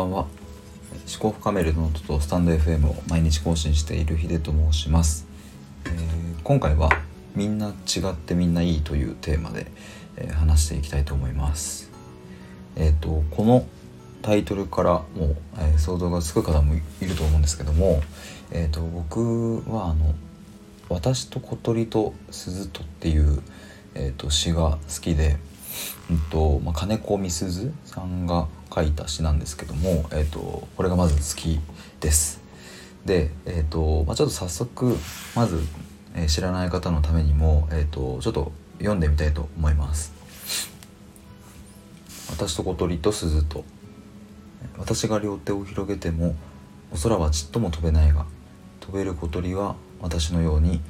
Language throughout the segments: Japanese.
ばんは。思考深めるノートとスタンド FM を毎日更新しているヒデと申します、えー、今回はみんな違ってみんないいというテーマで、えー、話していきたいと思います。えっ、ー、とこのタイトルからもう、え想像がつく方もいると思うんですけどもえっ、と僕はあの私と小鳥と鈴とっていう、えーと詩が好きでうんとまあ、金子みすずさんが書いた詩なんですけども、えーと、これがまず好きです。で、えーとまあ、ちょっと早速まず、えー、知らない方のためにも、えーと、ちょっと読んでみたいと思います。私と小鳥と鈴と私が両手を広げてもお空はちっとも飛べないが飛べる小鳥は私のように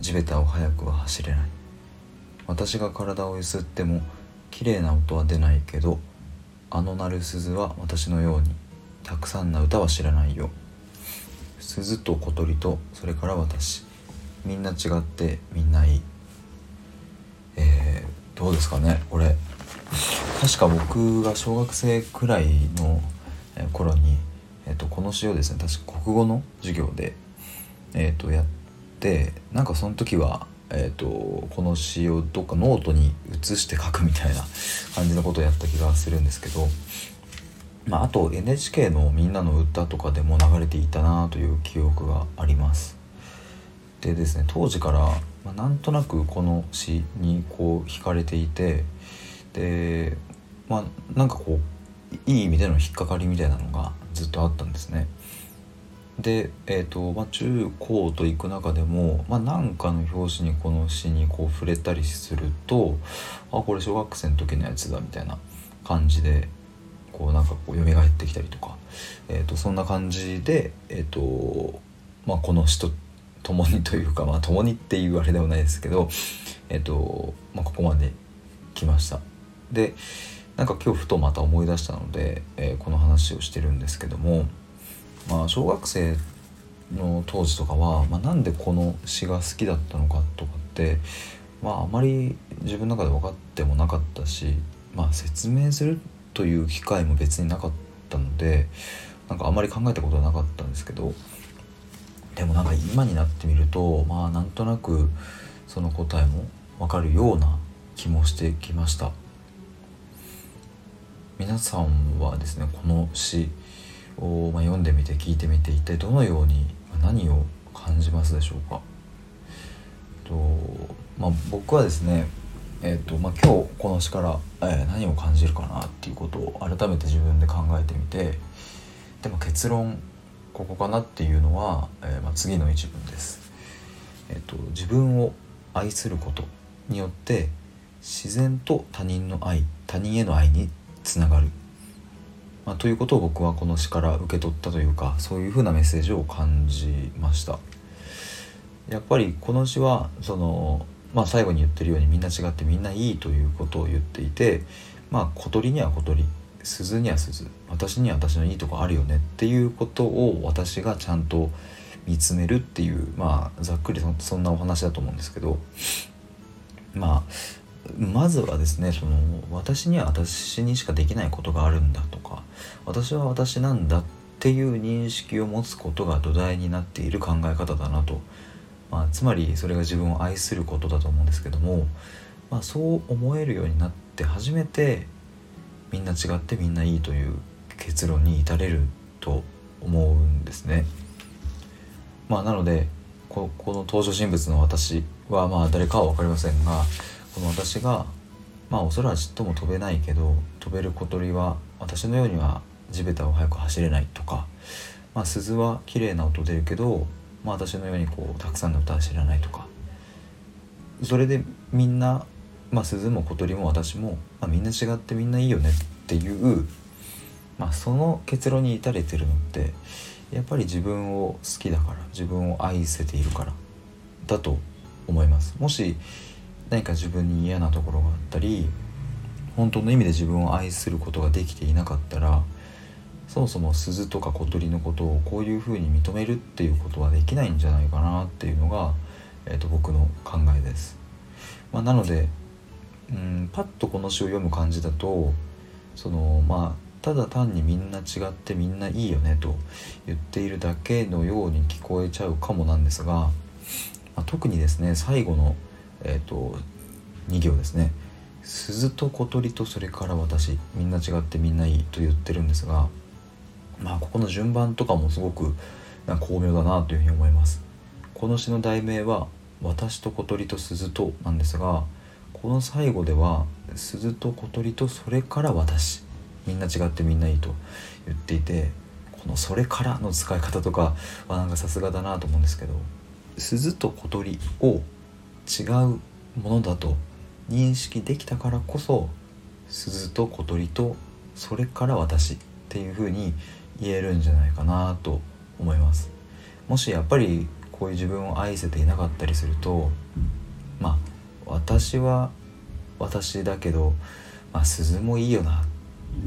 地べたを速くは走れない私が体をゆすっても綺麗な音は出ないけどあの鳴る鈴は私のようにたくさんな歌は知らないよ。鈴と小鳥とそれから私。みんな違ってみんないい。えー、どうですかねこれ。確か僕が小学生くらいの頃に、えーと、この詩をですね確か国語の授業で、えーとやってなんかその時はえーと、この詩をどっかノートに写して書くみたいな感じのことをやった気がするんですけど、まあ、あと NHK の「みんなの歌とかでも流れていたなという記憶があります。でですね当時から、まあ、なんとなくこの詩にこう惹かれていてでまあなんかこういい意味での引っかかりみたいなのがずっとあったんですね。で、えーとまあ、中高と行く中でも、まあ、何かの表紙にこの詩にこう触れたりするとあこれ小学生の時のやつだみたいな感じでこうなんかこう蘇ってきたりとか、えー、とそんな感じで、えーとまあ、この詩と共にというか、まあ、共にっていうあれではないですけど、えーとまあ、ここまで来ました。でなんか今日ふとまた思い出したので、えー、この話をしてるんですけどもまあ、小学生の当時とかは、まあ、なんでこの詩が好きだったのかとかって、まあ、あまり自分の中で分かってもなかったし、まあ、説明するという機会も別になかったのでなんかあまり考えたことはなかったんですけどでもなんか今になってみるとまあなんとなくその答えも分かるような気もしてきました。皆さんはですねこの詩を、ま、読んでみて聞いてみて一体どのように何を感じますでしょうかと、まあ、僕はですねえーとまあ、今日この詩から、えー、何を感じるかなっていうことを改めて自分で考えてみてでも結論ここかなっていうのは、えー、まあ、次の一文です、えーと。自分を愛することによって自然と他人の愛他人への愛につながるまあ、ということを僕はこの詩から受け取ったというかそういうふうなメッセージを感じました。やっぱりこの詩はその、まあ、最後に言ってるようにみんな違ってみんないいということを言っていてまあ小鳥には小鳥鈴には鈴私には私のいいとこあるよねっていうことを私がちゃんと見つめるっていうまあざっくりそんなお話だと思うんですけどまあまずはですねその私には私にしかできないことがあるんだとか私は私なんだっていう認識を持つことが土台になっている考え方だなと、まあ、つまりそれが自分を愛することだと思うんですけども、まあ、そう思えるようになって初めてみんな違ってみんないいという結論に至れると思うんですね。まあ、なのでこの登場人物の私はまあ誰かは分かりませんがこの私がまあお空はちっとも飛べないけど飛べる小鳥は私のようには地べたを速く走れないとか、まあ、鈴は綺麗な音出るけど、まあ、私のようにこうたくさんの歌は知らないとかそれでみんな、まあ、鈴も小鳥も私も、まあ、みんな違ってみんないいよねっていう、まあ、その結論に至れてるのってやっぱり自分を好きだから自分を愛せているからだと思います。もし何か自分に嫌なところがあったり本当の意味で自分を愛することができていなかったらそもそも鈴とか小鳥のことをこういうふうに認めるっていうことはできないんじゃないかなっていうのが、えーと、僕の考えです。まあ、なのでうんパッとこの詩を読む感じだとそのまあただ単にみんな違ってみんないいよねと言っているだけのように聞こえちゃうかもなんですが、まあ、特にですね最後の、えーと、2行ですね「鈴と小鳥とそれから私みんな違ってみんないい」と言ってるんですがまあここの順番とかもすごくな巧妙だなというふうに思います。この詩の題名は「私と小鳥と鈴と」なんですがこの最後では「鈴と小鳥とそれから私」みんな違ってみんないいと言っていてこの「それから」の使い方とかはなんかさすがだなと思うんですけど鈴と小鳥を違うものだと認識できたからこそ鈴と小鳥とそれから私っていうふうに言えるんじゃないかなと思いますもしやっぱりこういう自分を愛せていなかったりするとまあ私は私だけど、まあ、鈴もいいよな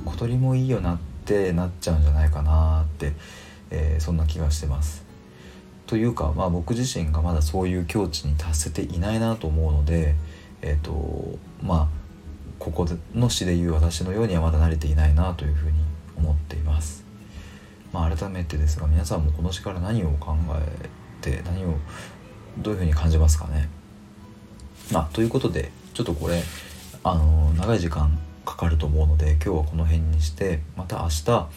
小鳥もいいよなってなっちゃうんじゃないかなって、えー、そんな気がしてます。というか、まあ、僕自身がまだそういう境地に達せていないなと思うので、えーとまあ、ここの詩でいう私のようにはまだ慣れていないなというふうに思っています。まあ、改めてですが皆さんもこの詩から何を考えて何をどういうふうに感じますかね。まあ、ということでちょっとこれあの長い時間かかると思うので今日はこの辺にしてまた明日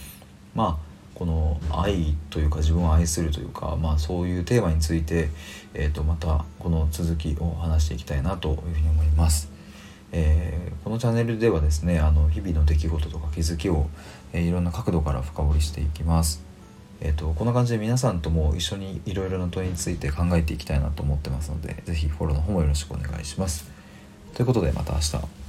まあこの愛というか自分を愛するというか、まあ、そういうテーマについて、えー、とまたこの続きを話していきたいなというふうに思います。えー、このチャンネルではですねあの日々の出来事とか気づきを、えー、いろんな角度から深掘りしていきます。えーと、こんな感じで皆さんとも一緒にいろいろな問いについて考えていきたいなと思ってますので是非フォローの方もよろしくお願いします。ということでまた明日。